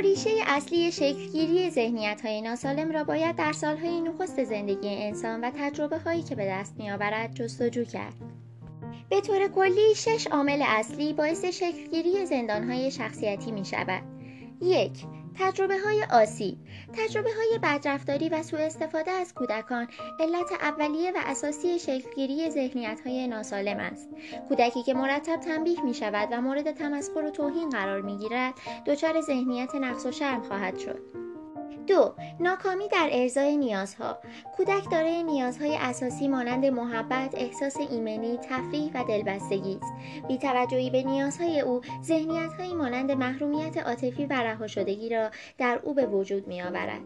ریشه اصلی شکلگیری ذهنیت های ناسالم را باید در سالهای نخست زندگی انسان و تجربه هایی که به دست می آورد جستجو کرد. به طور کلی شش عامل اصلی باعث شکلگیری زندان های شخصیتی می شود. یک تجربه های آسیب تجربه های بدرفتاری و سوء استفاده از کودکان علت اولیه و اساسی شکلگیری ذهنیت های ناسالم است. کودکی که مرتب تنبیه می شود و مورد تمسخر و توهین قرار می گیرد دچار ذهنیت نقص و شرم خواهد شد. دو ناکامی در ارزای نیازها. کودک دارای نیازهای اساسی مانند محبت احساس ایمنی تفریح و دلبستگی است. بیتوجهی به نیازهای او ذهنیتهایی مانند محرومیت عاطفی و رها شدگی را در او به وجود میآورد.